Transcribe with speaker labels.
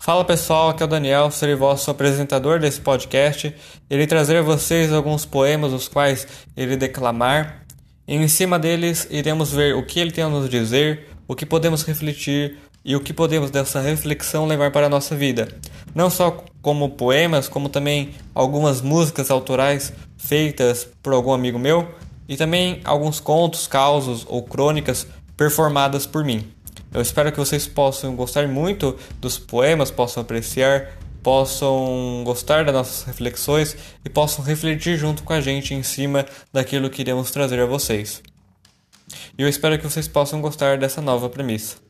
Speaker 1: Fala pessoal, aqui é o Daniel, serei vosso apresentador desse podcast. Irei trazer a vocês alguns poemas, os quais irei declamar. E em cima deles, iremos ver o que ele tem a nos dizer, o que podemos refletir e o que podemos dessa reflexão levar para a nossa vida. Não só como poemas, como também algumas músicas autorais feitas por algum amigo meu e também alguns contos, causos ou crônicas performadas por mim. Eu espero que vocês possam gostar muito dos poemas, possam apreciar, possam gostar das nossas reflexões e possam refletir junto com a gente em cima daquilo que iremos trazer a vocês. E eu espero que vocês possam gostar dessa nova premissa.